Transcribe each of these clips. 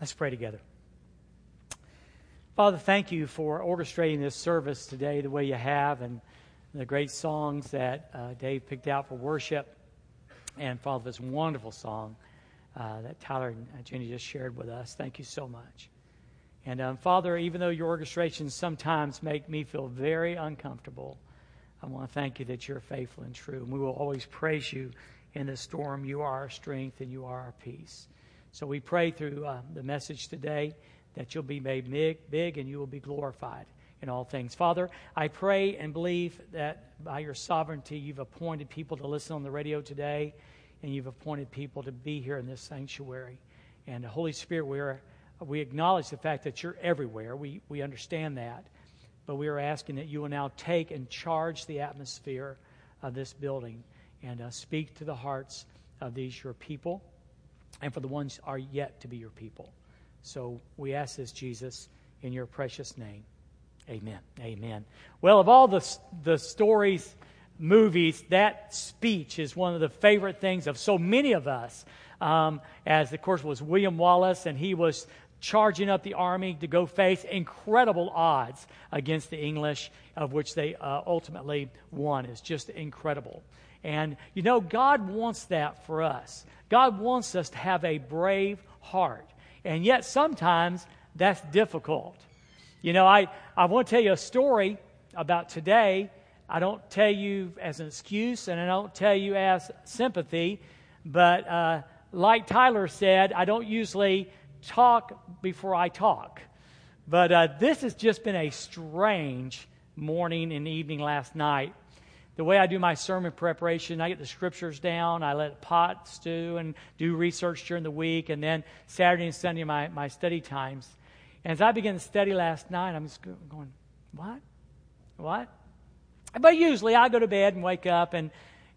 Let's pray together. Father, thank you for orchestrating this service today the way you have and the great songs that uh, Dave picked out for worship. And Father, this wonderful song uh, that Tyler and Jenny just shared with us. Thank you so much. And um, Father, even though your orchestrations sometimes make me feel very uncomfortable, I want to thank you that you're faithful and true. And we will always praise you in the storm. You are our strength and you are our peace. So we pray through uh, the message today that you'll be made big, big and you will be glorified in all things. Father, I pray and believe that by your sovereignty, you've appointed people to listen on the radio today, and you've appointed people to be here in this sanctuary. And the Holy Spirit, we, are, we acknowledge the fact that you're everywhere. We, we understand that. But we are asking that you will now take and charge the atmosphere of this building and uh, speak to the hearts of these your people and for the ones are yet to be your people. So we ask this, Jesus, in your precious name. Amen. Amen. Well, of all the, the stories, movies, that speech is one of the favorite things of so many of us. Um, as, of course, was William Wallace, and he was charging up the army to go face incredible odds against the English, of which they uh, ultimately won. It's just incredible. And you know, God wants that for us. God wants us to have a brave heart. And yet, sometimes that's difficult. You know, I, I want to tell you a story about today. I don't tell you as an excuse and I don't tell you as sympathy, but uh, like Tyler said, I don't usually talk before I talk. But uh, this has just been a strange morning and evening last night the way I do my sermon preparation, I get the scriptures down, I let pot stew and do research during the week, and then Saturday and Sunday, my, my study times. And as I began to study last night, I'm just going, what? What? But usually I go to bed and wake up and,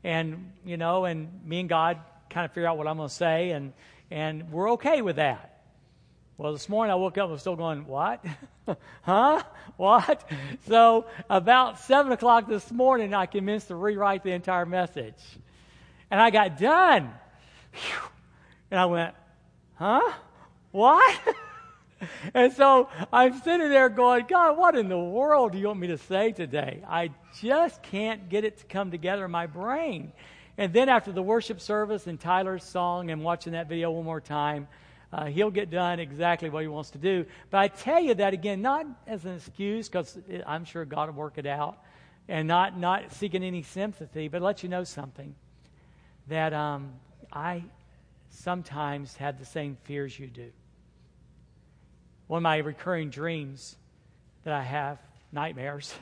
and you know, and me and God kind of figure out what I'm going to say, and, and we're okay with that. Well, this morning I woke up and was still going, What? huh? What? So, about 7 o'clock this morning, I commenced to rewrite the entire message. And I got done. Whew. And I went, Huh? What? and so I'm sitting there going, God, what in the world do you want me to say today? I just can't get it to come together in my brain. And then after the worship service and Tyler's song and watching that video one more time, uh, he'll get done exactly what he wants to do. But I tell you that again, not as an excuse, because I'm sure God will work it out, and not, not seeking any sympathy, but let you know something that um, I sometimes have the same fears you do. One of my recurring dreams that I have, nightmares,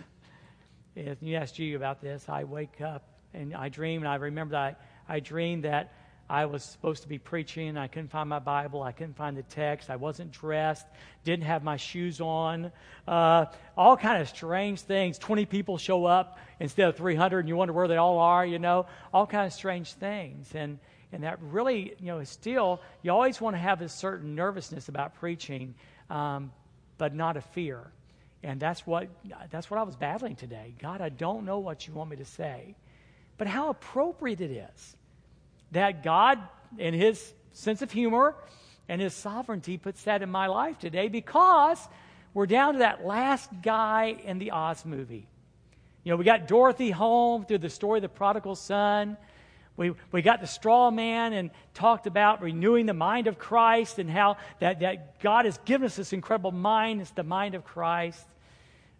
is, you asked you about this, I wake up and I dream, and I remember that I, I dream that I was supposed to be preaching. I couldn't find my Bible. I couldn't find the text. I wasn't dressed. Didn't have my shoes on. Uh, all kind of strange things. Twenty people show up instead of three hundred, and you wonder where they all are. You know, all kind of strange things. And and that really, you know, is still you always want to have a certain nervousness about preaching, um, but not a fear. And that's what that's what I was battling today. God, I don't know what you want me to say, but how appropriate it is that God, in His sense of humor and His sovereignty, puts that in my life today because we're down to that last guy in the Oz movie. You know, we got Dorothy home through the story of the prodigal son. We, we got the straw man and talked about renewing the mind of Christ and how that, that God has given us this incredible mind. It's the mind of Christ.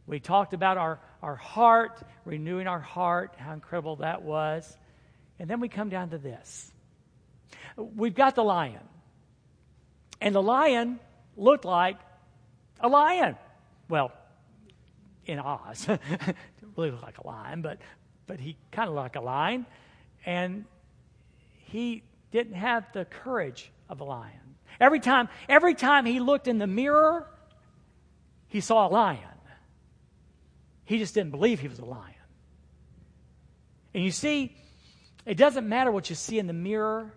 We talked about our, our heart, renewing our heart, how incredible that was. And then we come down to this. We've got the lion. And the lion looked like a lion. Well, in Oz. Didn't really looked like a lion, but, but he kind of looked like a lion. And he didn't have the courage of a lion. Every time, every time he looked in the mirror, he saw a lion. He just didn't believe he was a lion. And you see, it doesn't matter what you see in the mirror,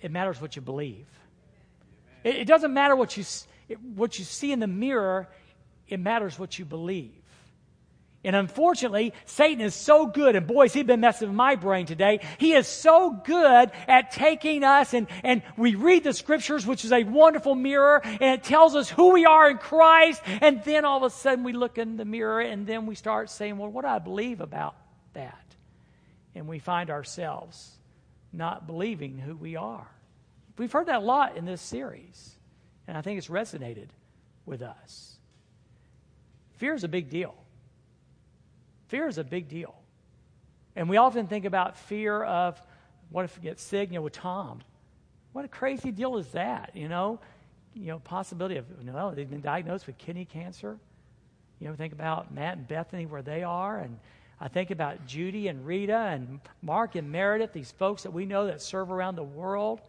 it matters what you believe. It, it doesn't matter what you, what you see in the mirror, it matters what you believe. And unfortunately, Satan is so good, and boys, he's been messing with my brain today. He is so good at taking us, and, and we read the scriptures, which is a wonderful mirror, and it tells us who we are in Christ. And then all of a sudden we look in the mirror, and then we start saying, Well, what do I believe about that? And we find ourselves not believing who we are. We've heard that a lot in this series, and I think it's resonated with us. Fear is a big deal. Fear is a big deal. And we often think about fear of what if we get sick, you know, with Tom. What a crazy deal is that, you know? You know, possibility of, you know, they've been diagnosed with kidney cancer. You know, think about Matt and Bethany, where they are, and I think about Judy and Rita and Mark and Meredith, these folks that we know that serve around the world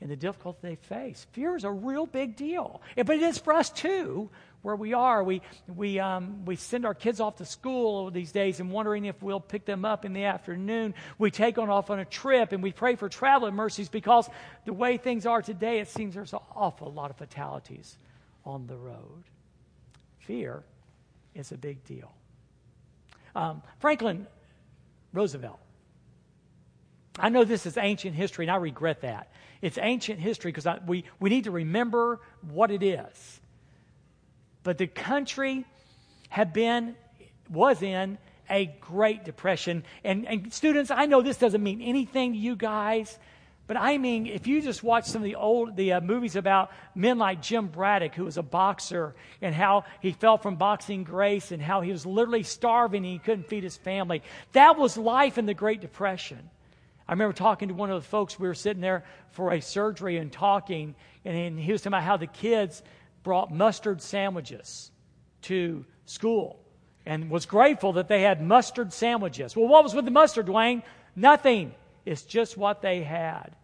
and the difficulty they face. Fear is a real big deal. But it is for us too, where we are. We, we, um, we send our kids off to school these days and wondering if we'll pick them up in the afternoon. We take on off on a trip and we pray for traveling mercies because the way things are today, it seems there's an awful lot of fatalities on the road. Fear is a big deal. Um, Franklin Roosevelt. I know this is ancient history, and I regret that. It's ancient history because we, we need to remember what it is. But the country had been, was in a Great Depression. And, and students, I know this doesn't mean anything to you guys, but I mean, if you just watch some of the old the uh, movies about men like Jim Braddock, who was a boxer, and how he fell from boxing grace, and how he was literally starving and he couldn't feed his family, that was life in the Great Depression. I remember talking to one of the folks. We were sitting there for a surgery and talking, and he was talking about how the kids brought mustard sandwiches to school and was grateful that they had mustard sandwiches. Well, what was with the mustard, Dwayne? Nothing. It's just what they had.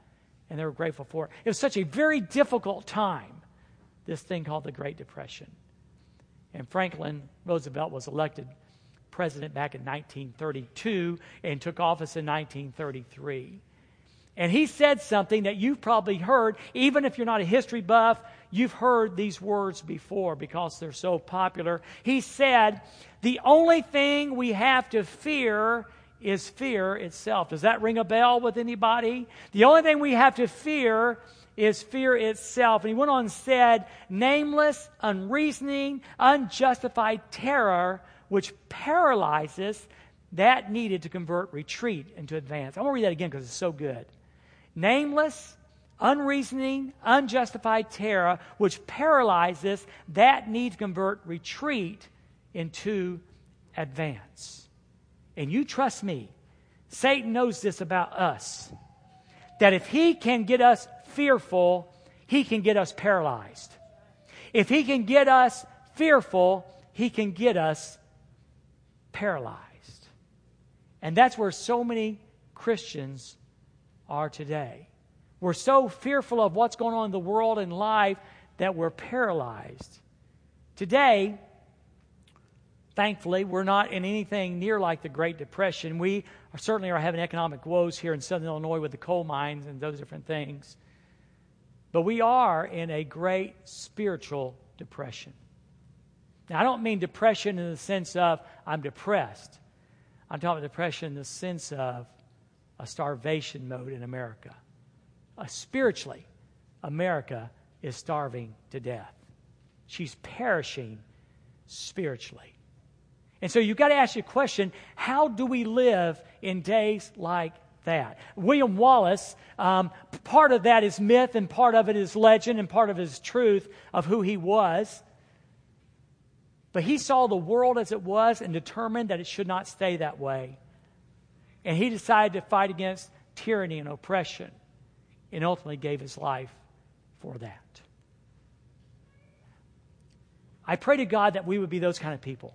And they were grateful for it. It was such a very difficult time, this thing called the Great Depression. And Franklin Roosevelt was elected president back in 1932 and took office in 1933. And he said something that you've probably heard, even if you're not a history buff, you've heard these words before because they're so popular. He said, The only thing we have to fear is fear itself. Does that ring a bell with anybody? The only thing we have to fear is fear itself. And he went on and said, Nameless, unreasoning, unjustified terror which paralyzes that needed to convert retreat into advance. I want to read that again because it's so good nameless, unreasoning, unjustified terror, which paralyzes that need to convert retreat into advance. And you trust me, Satan knows this about us that if he can get us fearful, he can get us paralyzed. If he can get us fearful, he can get us paralyzed. And that's where so many Christians are today. We're so fearful of what's going on in the world and life that we're paralyzed. Today, thankfully, we're not in anything near like the Great Depression. We are, certainly are having economic woes here in Southern Illinois with the coal mines and those different things. But we are in a great spiritual depression. Now, I don't mean depression in the sense of I'm depressed. I'm talking about depression in the sense of a starvation mode in America. Uh, spiritually, America is starving to death. She's perishing spiritually. And so you've got to ask your question how do we live in days like that? William Wallace, um, part of that is myth, and part of it is legend, and part of it is truth of who he was. But he saw the world as it was and determined that it should not stay that way. And he decided to fight against tyranny and oppression and ultimately gave his life for that. I pray to God that we would be those kind of people.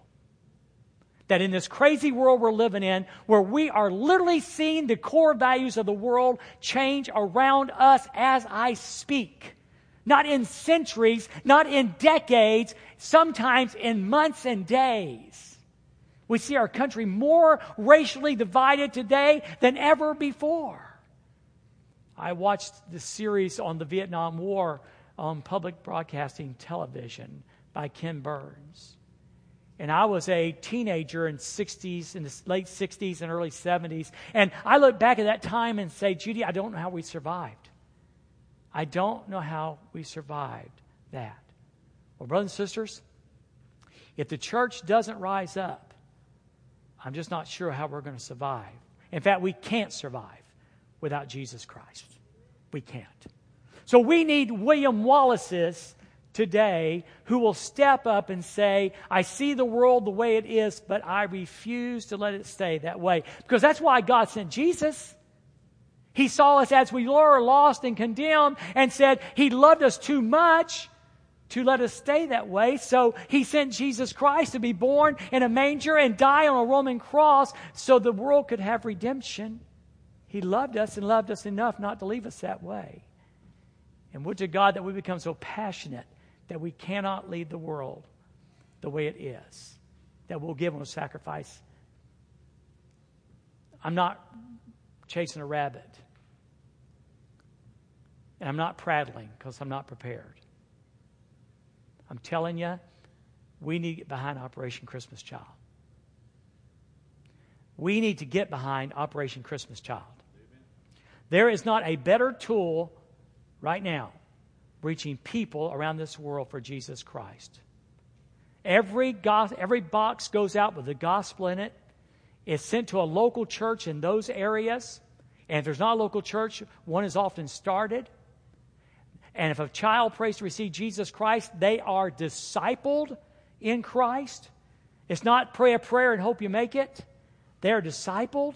That in this crazy world we're living in, where we are literally seeing the core values of the world change around us as I speak. Not in centuries, not in decades, sometimes in months and days. We see our country more racially divided today than ever before. I watched the series on the Vietnam War on public broadcasting television by Ken Burns. And I was a teenager in 60s, in the late 60s and early 70s. And I look back at that time and say, Judy, I don't know how we survived. I don't know how we survived that. Well, brothers and sisters, if the church doesn't rise up, I'm just not sure how we're going to survive. In fact, we can't survive without Jesus Christ. We can't. So we need William Wallace's today who will step up and say, I see the world the way it is, but I refuse to let it stay that way. Because that's why God sent Jesus. He saw us as we were lost and condemned and said He loved us too much to let us stay that way. So He sent Jesus Christ to be born in a manger and die on a Roman cross so the world could have redemption. He loved us and loved us enough not to leave us that way. And would to God that we become so passionate that we cannot leave the world the way it is, that we'll give them a sacrifice. I'm not chasing a rabbit. And I'm not prattling because I'm not prepared. I'm telling you, we need to get behind Operation Christmas Child. We need to get behind Operation Christmas Child. There is not a better tool right now reaching people around this world for Jesus Christ. Every, go- every box goes out with the gospel in it. It's sent to a local church in those areas. And if there's not a local church, one is often started. And if a child prays to receive Jesus Christ, they are discipled in Christ. It's not pray a prayer and hope you make it. They are discipled.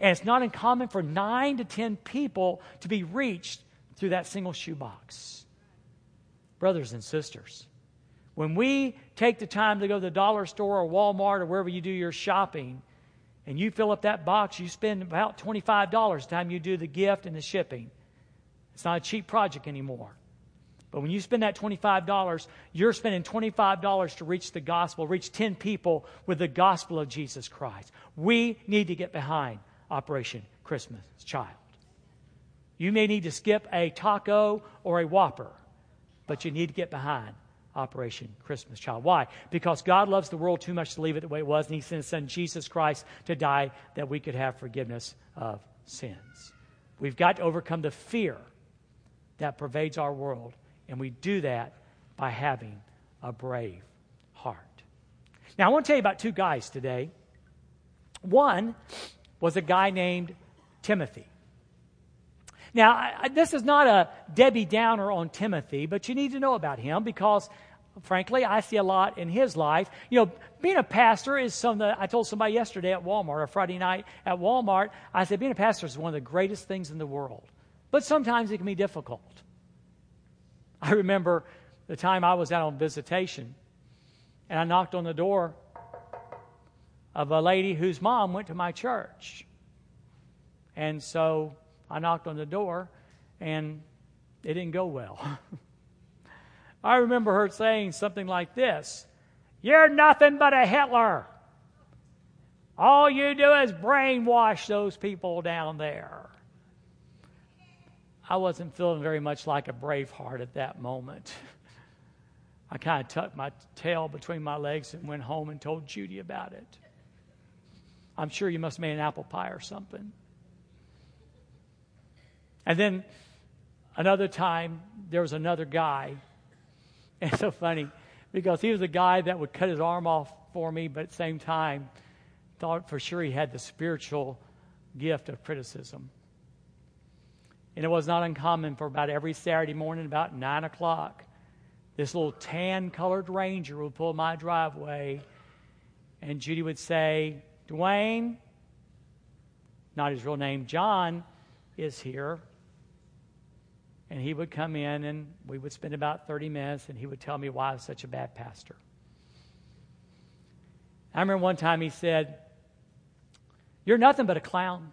And it's not uncommon for nine to ten people to be reached through that single shoebox. Brothers and sisters, when we take the time to go to the dollar store or Walmart or wherever you do your shopping, and you fill up that box, you spend about $25 the time you do the gift and the shipping. It's not a cheap project anymore. But when you spend that $25, you're spending $25 to reach the gospel, reach 10 people with the gospel of Jesus Christ. We need to get behind Operation Christmas Child. You may need to skip a taco or a Whopper, but you need to get behind Operation Christmas Child. Why? Because God loves the world too much to leave it the way it was, and He sent His Son Jesus Christ to die that we could have forgiveness of sins. We've got to overcome the fear that pervades our world, and we do that by having a brave heart. Now, I want to tell you about two guys today. One was a guy named Timothy. Now, I, this is not a Debbie Downer on Timothy, but you need to know about him because, frankly, I see a lot in his life. You know, being a pastor is something uh, that I told somebody yesterday at Walmart, a Friday night at Walmart. I said, being a pastor is one of the greatest things in the world, but sometimes it can be difficult. I remember the time I was out on visitation, and I knocked on the door of a lady whose mom went to my church. And so I knocked on the door, and it didn't go well. I remember her saying something like this You're nothing but a Hitler. All you do is brainwash those people down there. I wasn't feeling very much like a Braveheart at that moment. I kind of tucked my tail between my legs and went home and told Judy about it. I'm sure you must have made an apple pie or something. And then another time, there was another guy. And it's so funny because he was a guy that would cut his arm off for me, but at the same time, thought for sure he had the spiritual gift of criticism. And it was not uncommon for about every Saturday morning, about 9 o'clock, this little tan colored ranger would pull my driveway, and Judy would say, Dwayne, not his real name, John, is here. And he would come in and we would spend about 30 minutes and he would tell me why I was such a bad pastor. I remember one time he said, You're nothing but a clown.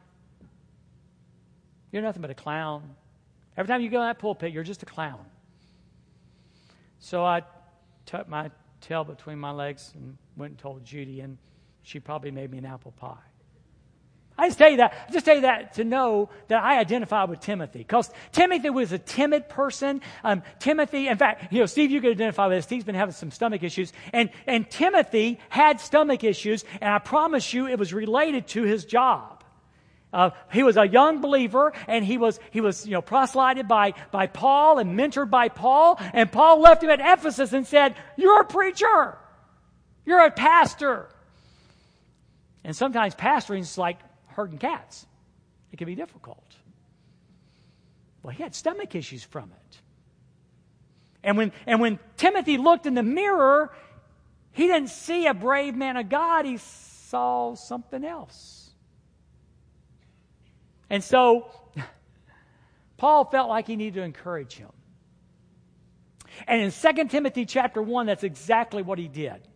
You're nothing but a clown. Every time you go in that pulpit, you're just a clown. So I tucked my tail between my legs and went and told Judy, and she probably made me an apple pie. I just tell you that. I just tell you that to know that I identify with Timothy because Timothy was a timid person. Um, Timothy, in fact, you know, Steve, you could identify with this. Steve's been having some stomach issues, and and Timothy had stomach issues, and I promise you, it was related to his job. Uh, he was a young believer, and he was he was you know proselyted by by Paul and mentored by Paul, and Paul left him at Ephesus and said, "You're a preacher, you're a pastor." And sometimes pastoring is like herding cats. It can be difficult. Well, he had stomach issues from it. And when, and when Timothy looked in the mirror, he didn't see a brave man of God, he saw something else. And so, Paul felt like he needed to encourage him. And in 2 Timothy chapter 1, that's exactly what he did.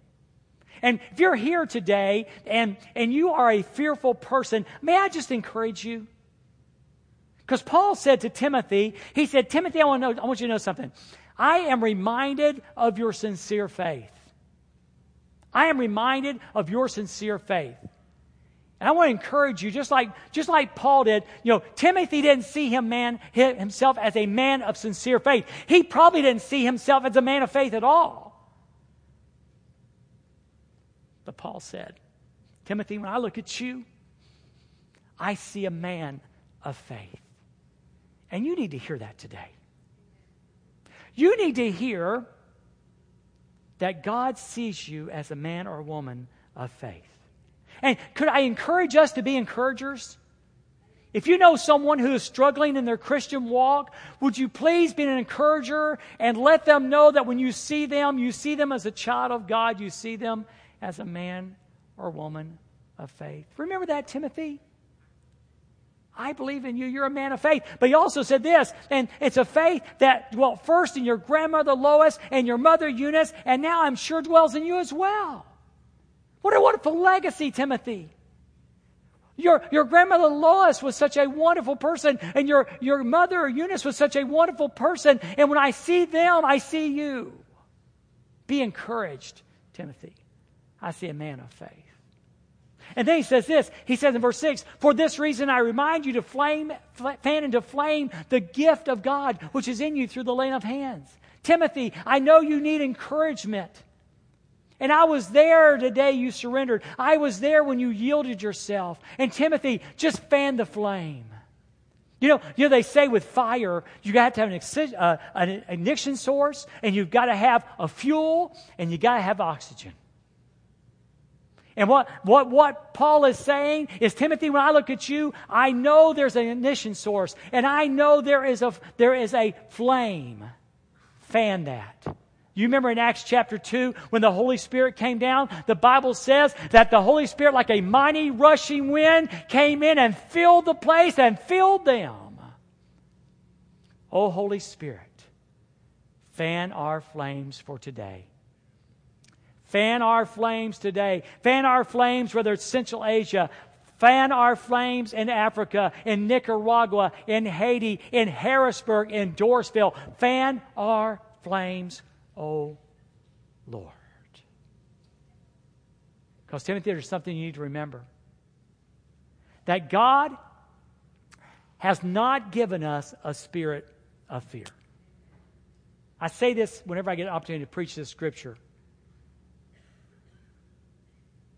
And if you're here today and, and you are a fearful person, may I just encourage you? Because Paul said to Timothy, he said, Timothy, I want, know, I want you to know something. I am reminded of your sincere faith. I am reminded of your sincere faith. And I want to encourage you, just like, just like Paul did, you know, Timothy didn't see him man, himself as a man of sincere faith. He probably didn't see himself as a man of faith at all. But Paul said, Timothy, when I look at you, I see a man of faith. And you need to hear that today. You need to hear that God sees you as a man or a woman of faith. And could I encourage us to be encouragers? If you know someone who is struggling in their Christian walk, would you please be an encourager and let them know that when you see them, you see them as a child of God, you see them as a man or woman of faith. Remember that, Timothy? I believe in you. You're a man of faith. But he also said this, and it's a faith that dwelt first in your grandmother Lois and your mother Eunice, and now I'm sure dwells in you as well. What a wonderful legacy, Timothy. Your, your grandmother Lois was such a wonderful person, and your, your mother Eunice was such a wonderful person, and when I see them, I see you. Be encouraged, Timothy. I see a man of faith. And then he says this. He says in verse 6, For this reason I remind you to flame, fan into flame the gift of God which is in you through the laying of hands. Timothy, I know you need encouragement. And I was there the day you surrendered. I was there when you yielded yourself. And Timothy, just fan the flame. You know, you know they say with fire, you got to have an, uh, an ignition source, and you've got to have a fuel, and you got to have oxygen. And what, what, what Paul is saying is, Timothy, when I look at you, I know there's an ignition source, and I know there is a, there is a flame. Fan that. You remember in Acts chapter 2 when the Holy Spirit came down? The Bible says that the Holy Spirit, like a mighty rushing wind, came in and filled the place and filled them. Oh, Holy Spirit, fan our flames for today. Fan our flames today. Fan our flames, whether it's Central Asia, fan our flames in Africa, in Nicaragua, in Haiti, in Harrisburg, in Dorrisville. Fan our flames, oh Lord. Because, Timothy, there's something you need to remember that God has not given us a spirit of fear. I say this whenever I get an opportunity to preach this scripture.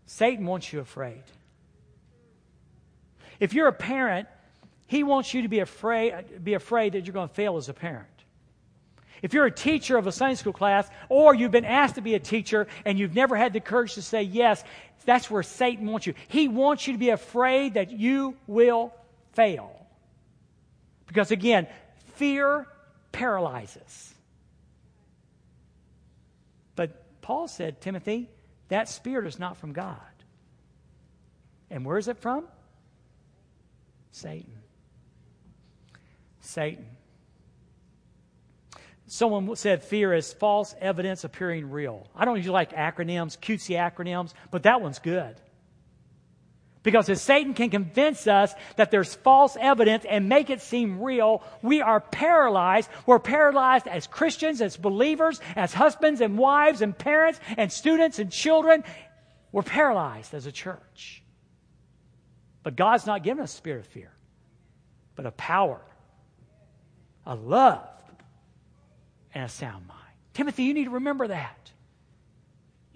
Satan wants you afraid. If you're a parent, he wants you to be afraid, be afraid that you're going to fail as a parent. If you're a teacher of a Sunday school class, or you've been asked to be a teacher and you've never had the courage to say yes, that's where Satan wants you. He wants you to be afraid that you will fail. Because again, fear paralyzes. But Paul said, Timothy, that spirit is not from God. And where is it from? Satan. Satan. Someone said fear is false evidence appearing real. I don't usually like acronyms, cutesy acronyms, but that one's good. Because if Satan can convince us that there's false evidence and make it seem real, we are paralyzed. We're paralyzed as Christians, as believers, as husbands and wives and parents and students and children. We're paralyzed as a church. But God's not given us spirit of fear, but a power, a love, and a sound mind. Timothy, you need to remember that.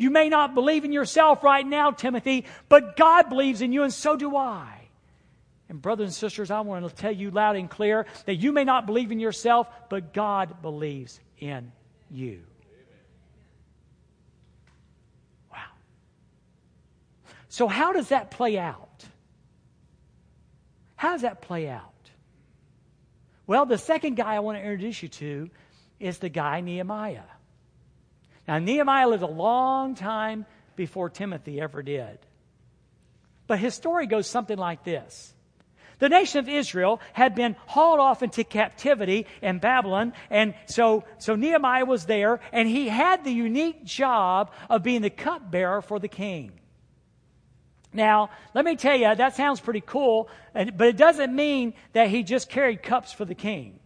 You may not believe in yourself right now, Timothy, but God believes in you, and so do I. And, brothers and sisters, I want to tell you loud and clear that you may not believe in yourself, but God believes in you. Wow. So, how does that play out? How does that play out? Well, the second guy I want to introduce you to is the guy Nehemiah. Now, Nehemiah lived a long time before Timothy ever did. But his story goes something like this. The nation of Israel had been hauled off into captivity in Babylon, and so, so Nehemiah was there, and he had the unique job of being the cupbearer for the king. Now, let me tell you, that sounds pretty cool, but it doesn't mean that he just carried cups for the king.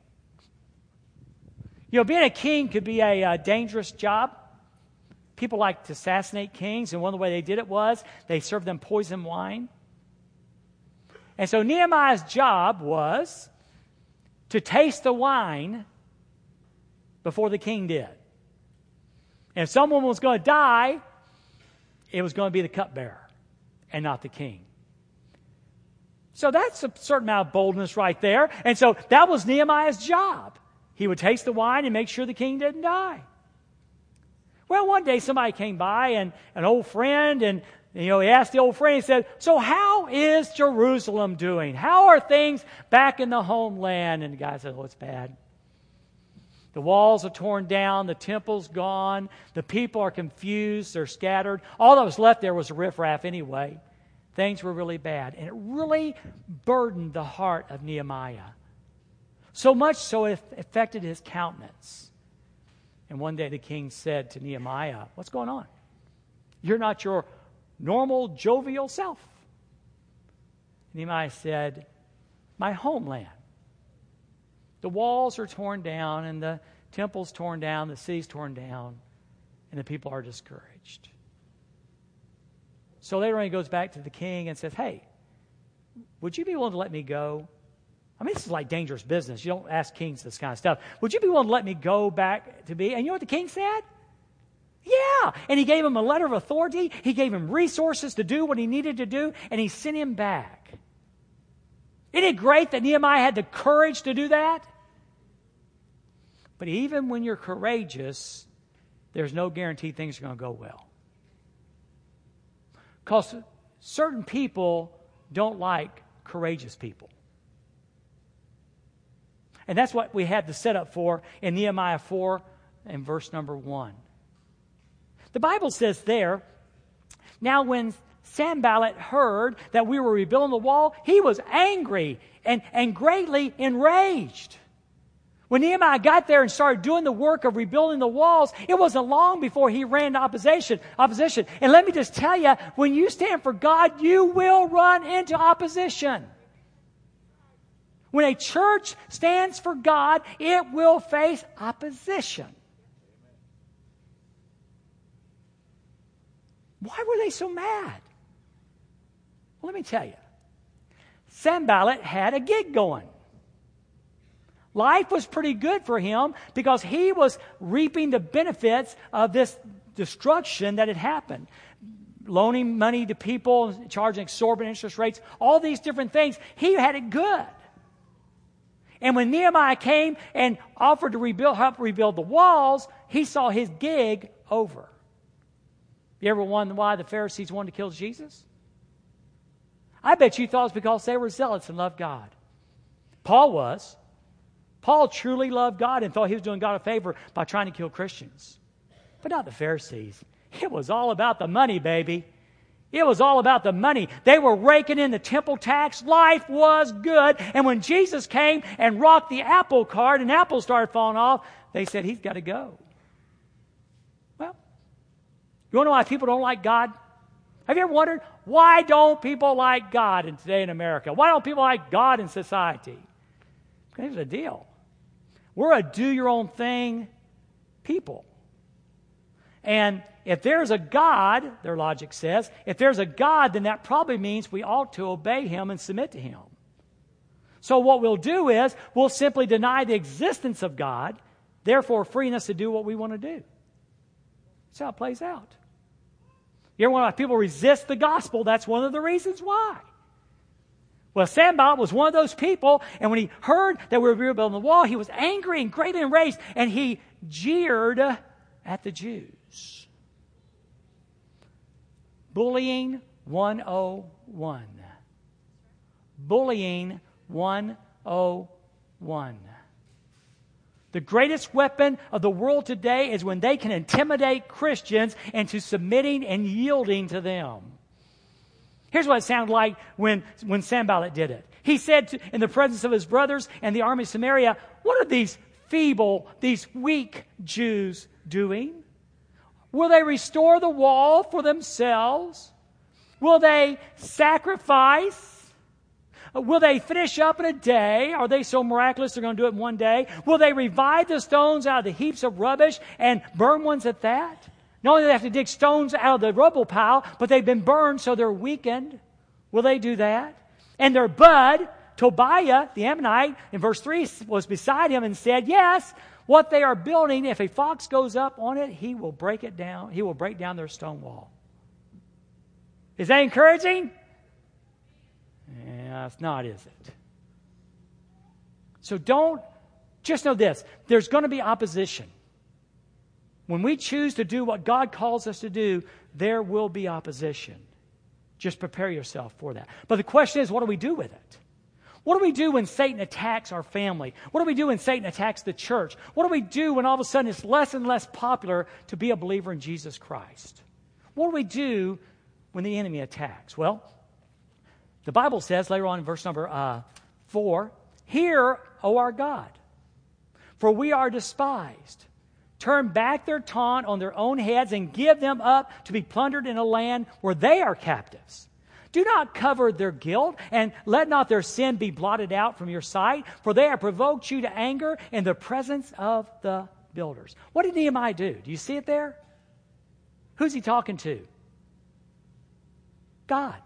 You know, being a king could be a, a dangerous job. People like to assassinate kings, and one of the way they did it was they served them poison wine. And so Nehemiah's job was to taste the wine before the king did. And if someone was going to die, it was going to be the cupbearer and not the king. So that's a certain amount of boldness right there. And so that was Nehemiah's job. He would taste the wine and make sure the king didn't die. Well, one day somebody came by and an old friend, and you know, he asked the old friend, he said, So how is Jerusalem doing? How are things back in the homeland? And the guy said, Oh, it's bad. The walls are torn down, the temple's gone, the people are confused, they're scattered. All that was left there was riffraff anyway. Things were really bad. And it really burdened the heart of Nehemiah. So much so it affected his countenance. And one day the king said to Nehemiah, What's going on? You're not your normal, jovial self. Nehemiah said, My homeland. The walls are torn down, and the temple's torn down, the city's torn down, and the people are discouraged. So later on, he goes back to the king and says, Hey, would you be willing to let me go? I mean, this is like dangerous business. You don't ask kings this kind of stuff. Would you be willing to let me go back to be? And you know what the king said? Yeah. And he gave him a letter of authority. He gave him resources to do what he needed to do, and he sent him back. Isn't it great that Nehemiah had the courage to do that? But even when you're courageous, there's no guarantee things are going to go well. Because certain people don't like courageous people. And that's what we had the setup for in Nehemiah 4 and verse number 1. The Bible says there, now when Sanballat heard that we were rebuilding the wall, he was angry and, and greatly enraged. When Nehemiah got there and started doing the work of rebuilding the walls, it wasn't long before he ran into opposition. Opposition. And let me just tell you, when you stand for God, you will run into opposition. When a church stands for God, it will face opposition. Why were they so mad? Well, let me tell you. Sanballat had a gig going. Life was pretty good for him because he was reaping the benefits of this destruction that had happened. Loaning money to people, charging exorbitant interest rates, all these different things. He had it good. And when Nehemiah came and offered to rebuild, help rebuild the walls, he saw his gig over. You ever wonder why the Pharisees wanted to kill Jesus? I bet you thought it's because they were zealots and loved God. Paul was. Paul truly loved God and thought he was doing God a favor by trying to kill Christians. But not the Pharisees. It was all about the money, baby. It was all about the money. They were raking in the temple tax. Life was good. And when Jesus came and rocked the apple cart and apples started falling off, they said, He's got to go. Well, you want to know why people don't like God? Have you ever wondered why don't people like God in today in America? Why don't people like God in society? Here's the deal. We're a do your own thing people. And if there's a God, their logic says, if there's a God, then that probably means we ought to obey him and submit to him. So what we'll do is we'll simply deny the existence of God, therefore freeing us to do what we want to do. That's how it plays out. You ever wonder why people resist the gospel? That's one of the reasons why. Well, Sanballat was one of those people, and when he heard that we were rebuilding the wall, he was angry and greatly enraged, and he jeered at the Jews. Bullying 101. Bullying 101. The greatest weapon of the world today is when they can intimidate Christians into submitting and yielding to them. Here's what it sounded like when, when Sanballat did it. He said to, in the presence of his brothers and the army of Samaria, What are these feeble, these weak Jews doing? Will they restore the wall for themselves? Will they sacrifice? Uh, will they finish up in a day? Are they so miraculous they're going to do it in one day? Will they revive the stones out of the heaps of rubbish and burn ones at that? Not only do they have to dig stones out of the rubble pile, but they've been burned so they're weakened. Will they do that? And their bud, Tobiah, the Ammonite, in verse 3, was beside him and said, Yes, what they are building, if a fox goes up on it, he will break it down. He will break down their stone wall. Is that encouraging? Yeah, it's not, is it? So don't, just know this there's going to be opposition. When we choose to do what God calls us to do, there will be opposition. Just prepare yourself for that. But the question is, what do we do with it? What do we do when Satan attacks our family? What do we do when Satan attacks the church? What do we do when all of a sudden it's less and less popular to be a believer in Jesus Christ? What do we do when the enemy attacks? Well, the Bible says later on in verse number uh, 4 Hear, O our God, for we are despised. Turn back their taunt on their own heads and give them up to be plundered in a land where they are captives. Do not cover their guilt, and let not their sin be blotted out from your sight, for they have provoked you to anger in the presence of the builders. What did Nehemiah do? Do you see it there? Who's he talking to? God.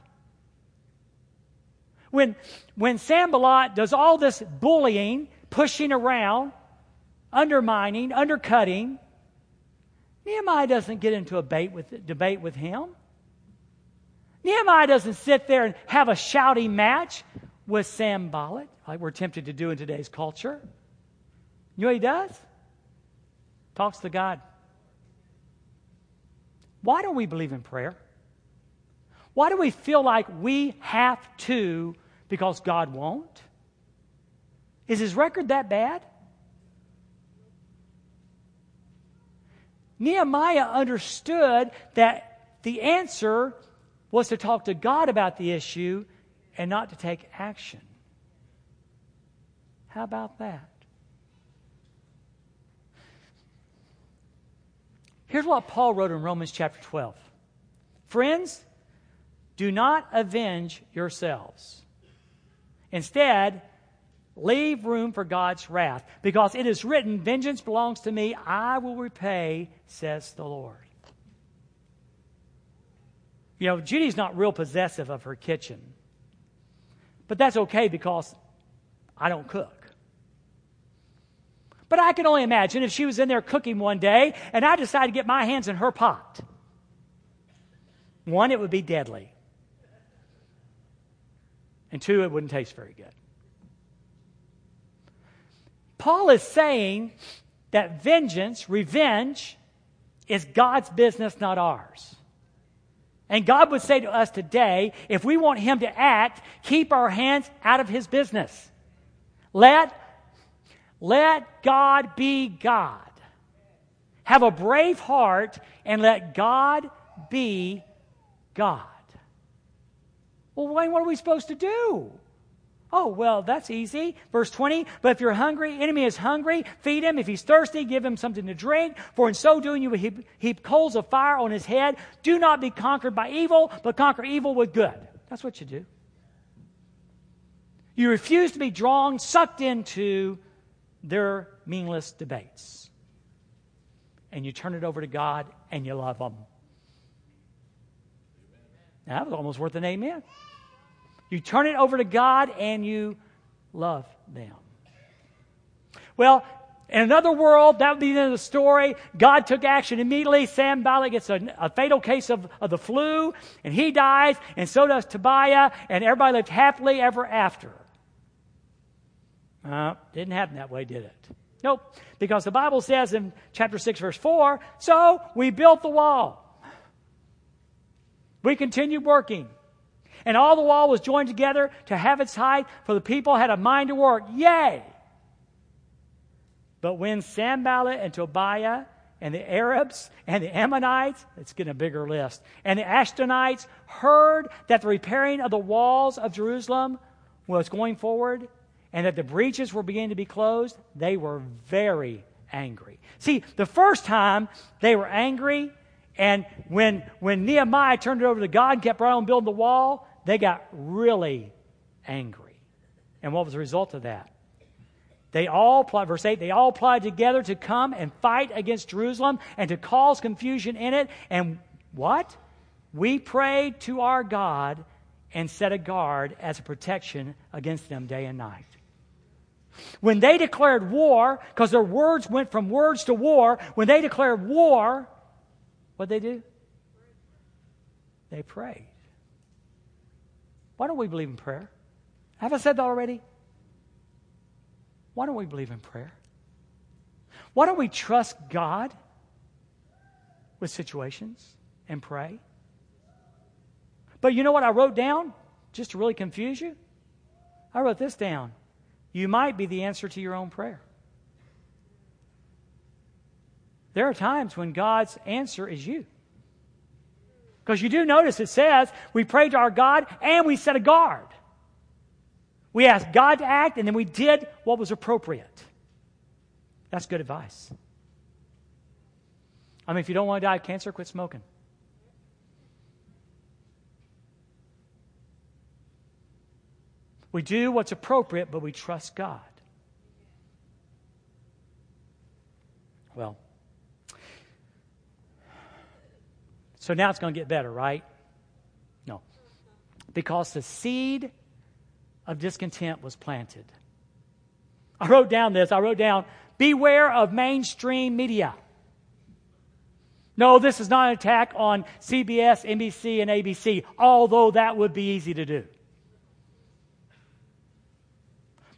When, when Sanballat does all this bullying, pushing around, undermining, undercutting, Nehemiah doesn't get into a debate with, debate with him. Nehemiah doesn't sit there and have a shouting match with Sam Sanballat, like we're tempted to do in today's culture. You know what he does? Talks to God. Why don't we believe in prayer? Why do we feel like we have to because God won't? Is his record that bad? Nehemiah understood that the answer was to talk to God about the issue and not to take action. How about that? Here's what Paul wrote in Romans chapter 12 Friends, do not avenge yourselves. Instead, leave room for God's wrath, because it is written, Vengeance belongs to me, I will repay, says the Lord. You know, Judy's not real possessive of her kitchen. But that's okay because I don't cook. But I can only imagine if she was in there cooking one day and I decided to get my hands in her pot. One, it would be deadly. And two, it wouldn't taste very good. Paul is saying that vengeance, revenge, is God's business, not ours. And God would say to us today if we want Him to act, keep our hands out of His business. Let, let God be God. Have a brave heart and let God be God. Well, Wayne, what are we supposed to do? Oh, well, that's easy. Verse 20, but if your hungry, enemy is hungry, feed him. If he's thirsty, give him something to drink. For in so doing, you will heap, heap coals of fire on his head. Do not be conquered by evil, but conquer evil with good. That's what you do. You refuse to be drawn, sucked into their meaningless debates. and you turn it over to God and you love them. Now, that was almost worth an amen. You turn it over to God and you love them. Well, in another world, that would be the end of the story. God took action immediately. Sam Sanballat gets a, a, fatal case of, of the flu, and he dies, and so does Tobiah, and everybody lived happily ever after. Uh, didn't happen that way, did it? Nope. Because the Bible says in chapter 6, verse 4 so we built the wall. We continued working. And all the wall was joined together to have its height, for the people had a mind to work. Yay! But when Sanballat and Tobiah and the Arabs and the Ammonites, it's getting a bigger list, and the Ashdodites heard that the repairing of the walls of Jerusalem was going forward and that the breaches were beginning to be closed, they were very angry. See, the first time they were angry, and when, when Nehemiah turned it over to God and kept right on building the wall, they got really angry. And what was the result of that? They all, verse 8, they all applied together to come and fight against Jerusalem and to cause confusion in it. And what? We prayed to our God and set a guard as a protection against them day and night. When they declared war, because their words went from words to war, when they declared war, what they do? They prayed. Why don't we believe in prayer? Have I said that already? Why don't we believe in prayer? Why don't we trust God with situations and pray? But you know what I wrote down just to really confuse you? I wrote this down. You might be the answer to your own prayer. There are times when God's answer is you. Because you do notice it says we prayed to our God and we set a guard. We asked God to act, and then we did what was appropriate. That's good advice. I mean, if you don't want to die of cancer, quit smoking. We do what's appropriate, but we trust God. Well, so now it's going to get better, right? No. Because the seed of discontent was planted. I wrote down this. I wrote down, beware of mainstream media. No, this is not an attack on CBS, NBC, and ABC, although that would be easy to do.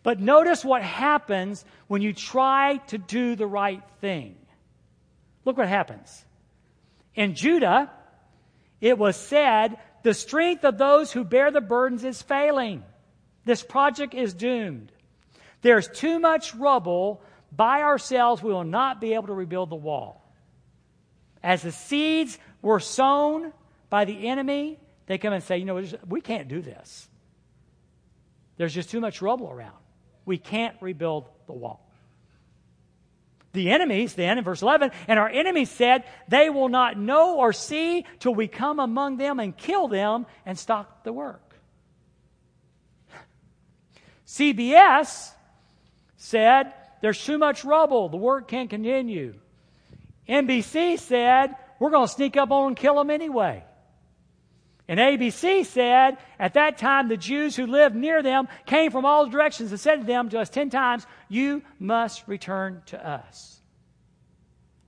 But notice what happens when you try to do the right thing. Look what happens. In Judah, it was said, the strength of those who bear the burdens is failing. This project is doomed. There's too much rubble. By ourselves, we will not be able to rebuild the wall. As the seeds were sown by the enemy, they come and say, you know, we can't do this. There's just too much rubble around. We can't rebuild the wall. The enemies, then, in verse 11, and our enemies said, They will not know or see till we come among them and kill them and stop the work. CBS said, There's too much rubble. The work can't continue. NBC said, We're going to sneak up on and kill them anyway. And ABC said, At that time, the Jews who lived near them came from all directions and said to them to us ten times, You must return to us.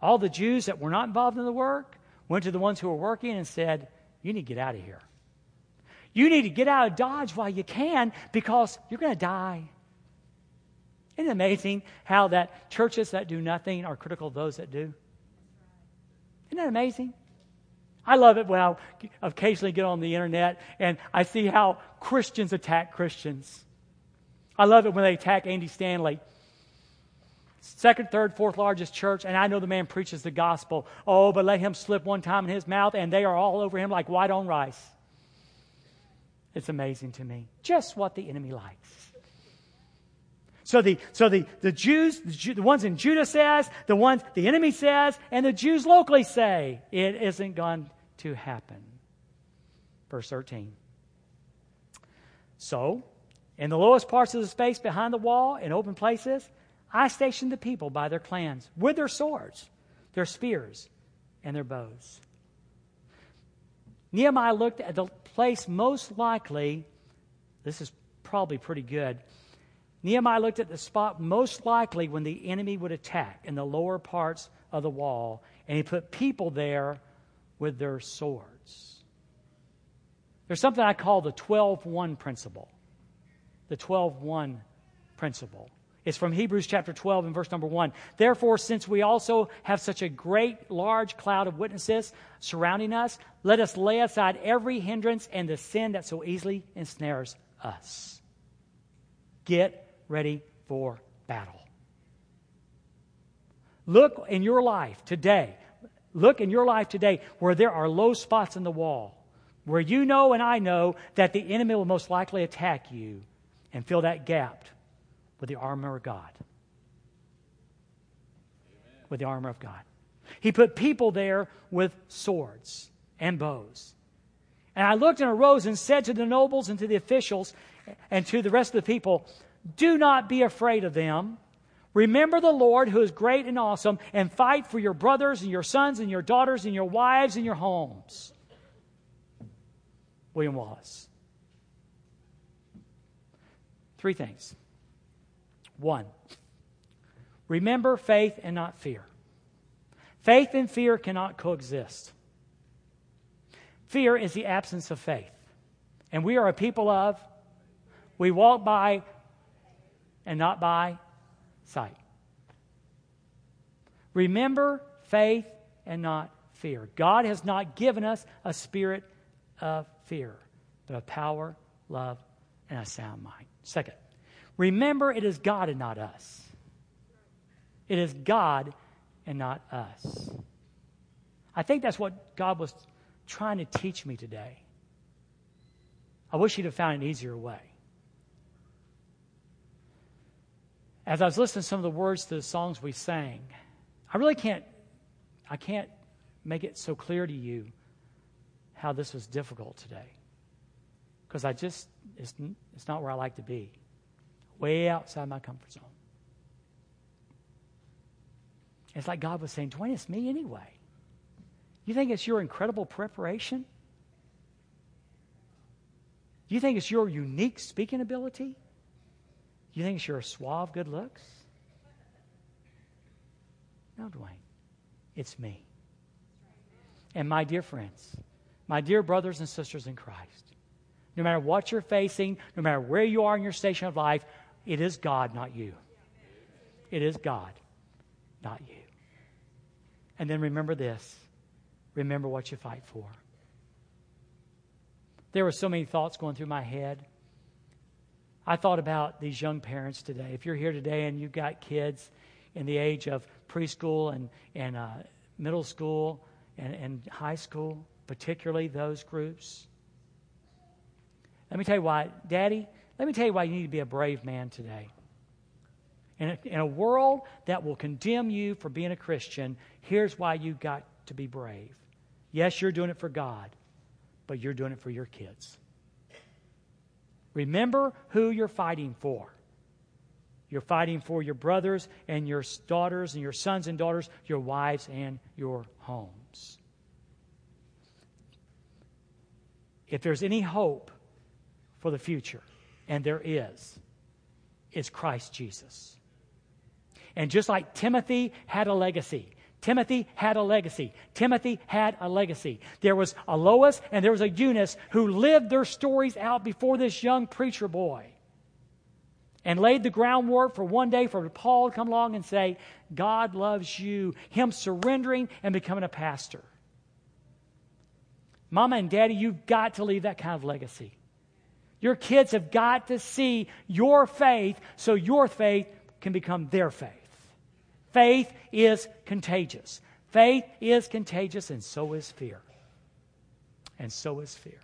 All the Jews that were not involved in the work went to the ones who were working and said, You need to get out of here. You need to get out of Dodge while you can because you're going to die. Isn't it amazing how that churches that do nothing are critical of those that do? Isn't that amazing? I love it when I occasionally get on the internet and I see how Christians attack Christians. I love it when they attack Andy Stanley. Second, third, fourth largest church, and I know the man preaches the gospel. Oh, but let him slip one time in his mouth, and they are all over him like white on rice. It's amazing to me. Just what the enemy likes. So the, so the, the Jews, the, Jew, the ones in Judah says, the ones the enemy says, and the Jews locally say, it isn't going to happen. Verse 13. So, in the lowest parts of the space behind the wall, in open places, I stationed the people by their clans with their swords their spears and their bows. Nehemiah looked at the place most likely, this is probably pretty good. Nehemiah looked at the spot most likely when the enemy would attack in the lower parts of the wall, and he put people there with their swords. There's something I call the 12 1 principle. The 12 1 principle. It's from Hebrews chapter 12 and verse number 1. Therefore, since we also have such a great, large cloud of witnesses surrounding us, let us lay aside every hindrance and the sin that so easily ensnares us. Get ready for battle. Look in your life today. Look in your life today where there are low spots in the wall, where you know and I know that the enemy will most likely attack you and fill that gap with the armor of God. Amen. With the armor of God. He put people there with swords and bows. And I looked and arose and said to the nobles and to the officials and to the rest of the people, Do not be afraid of them. Remember the Lord who is great and awesome, and fight for your brothers and your sons and your daughters and your wives and your homes. William Wallace. Three things. One, remember faith and not fear. Faith and fear cannot coexist. Fear is the absence of faith. And we are a people of, we walk by and not by sight. Remember faith and not fear. God has not given us a spirit of fear, but of power, love, and a sound mind. Second, Remember, it is God and not us. It is God and not us. I think that's what God was trying to teach me today. I wish He'd have found an easier way. As I was listening to some of the words to the songs we sang, I really can't, I can't make it so clear to you how this was difficult today. Because I just, it's, it's not where I like to be way outside my comfort zone. It's like God was saying, Dwayne, it's me anyway. You think it's your incredible preparation? You think it's your unique speaking ability? You think it's your suave good looks? No, Dwayne. It's me. And my dear friends, my dear brothers and sisters in Christ, no matter what you're facing, no matter where you are in your station of life, it is God, not you. It is God, not you. And then remember this remember what you fight for. There were so many thoughts going through my head. I thought about these young parents today. If you're here today and you've got kids in the age of preschool and, and uh, middle school and, and high school, particularly those groups, let me tell you why. Daddy, let me tell you why you need to be a brave man today. In a, in a world that will condemn you for being a Christian, here's why you've got to be brave. Yes, you're doing it for God, but you're doing it for your kids. Remember who you're fighting for. You're fighting for your brothers and your daughters and your sons and daughters, your wives and your homes. If there's any hope for the future, and there is, is Christ Jesus. And just like Timothy had a legacy, Timothy had a legacy. Timothy had a legacy. There was a Lois and there was a Eunice who lived their stories out before this young preacher boy and laid the groundwork for one day for Paul to come along and say, God loves you, him surrendering and becoming a pastor. Mama and daddy, you've got to leave that kind of legacy. Your kids have got to see your faith so your faith can become their faith. Faith is contagious. Faith is contagious, and so is fear. And so is fear.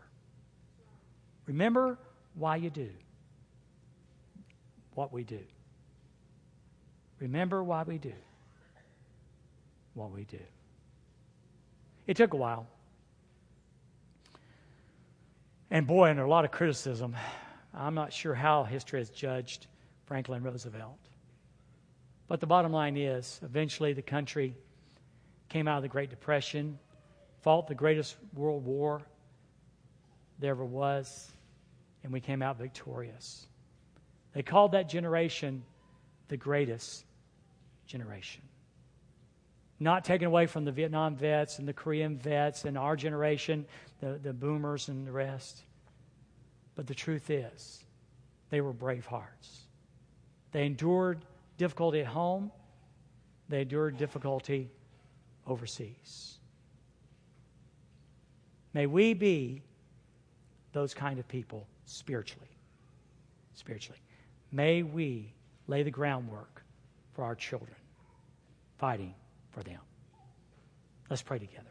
Remember why you do what we do. Remember why we do what we do. It took a while. And boy, under a lot of criticism, I'm not sure how history has judged Franklin Roosevelt. But the bottom line is, eventually the country came out of the Great Depression, fought the greatest world war there ever was, and we came out victorious. They called that generation the greatest generation. Not taken away from the Vietnam vets and the Korean vets and our generation, the, the boomers and the rest. But the truth is, they were brave hearts. They endured difficulty at home, they endured difficulty overseas. May we be those kind of people spiritually. Spiritually. May we lay the groundwork for our children, fighting for them. Let's pray together.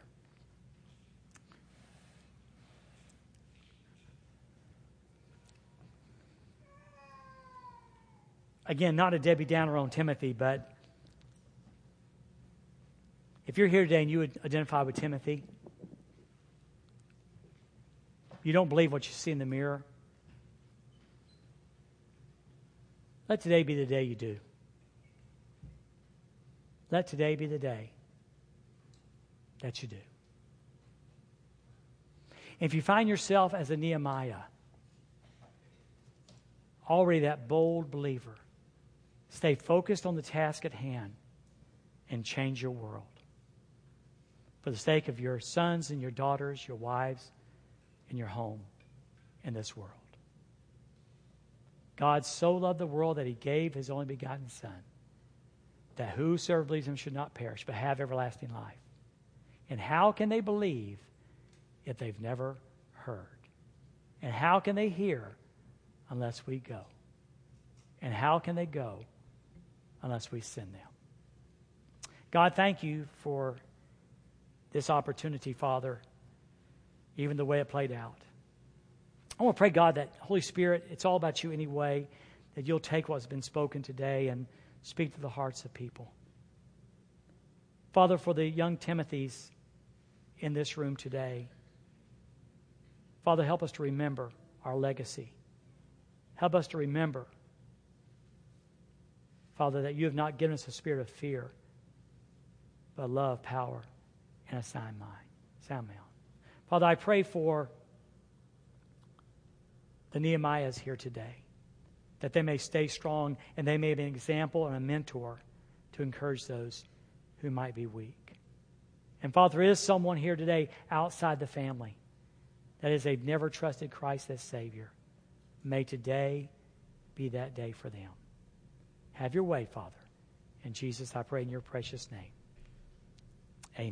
Again, not a Debbie Downer on Timothy, but if you're here today and you would identify with Timothy, you don't believe what you see in the mirror, let today be the day you do. Let today be the day that you do. If you find yourself as a Nehemiah, already that bold believer, stay focused on the task at hand and change your world. For the sake of your sons and your daughters, your wives, and your home in this world. God so loved the world that he gave his only begotten Son that whosoever believes him should not perish, but have everlasting life. And how can they believe if they've never heard? And how can they hear unless we go? And how can they go unless we send them? God, thank you for this opportunity, Father, even the way it played out. I want to pray, God, that Holy Spirit, it's all about you anyway, that you'll take what's been spoken today and speak to the hearts of people. Father, for the young Timothys in this room today, Father, help us to remember our legacy. Help us to remember, Father, that you have not given us a spirit of fear, but love, power, and a sound mind. Sound mind. Father, I pray for the Nehemiahs here today that they may stay strong and they may be an example and a mentor to encourage those who might be weak. And Father, there is someone here today outside the family that is they've never trusted Christ as Savior. May today be that day for them. Have your way, Father. And Jesus, I pray in your precious name.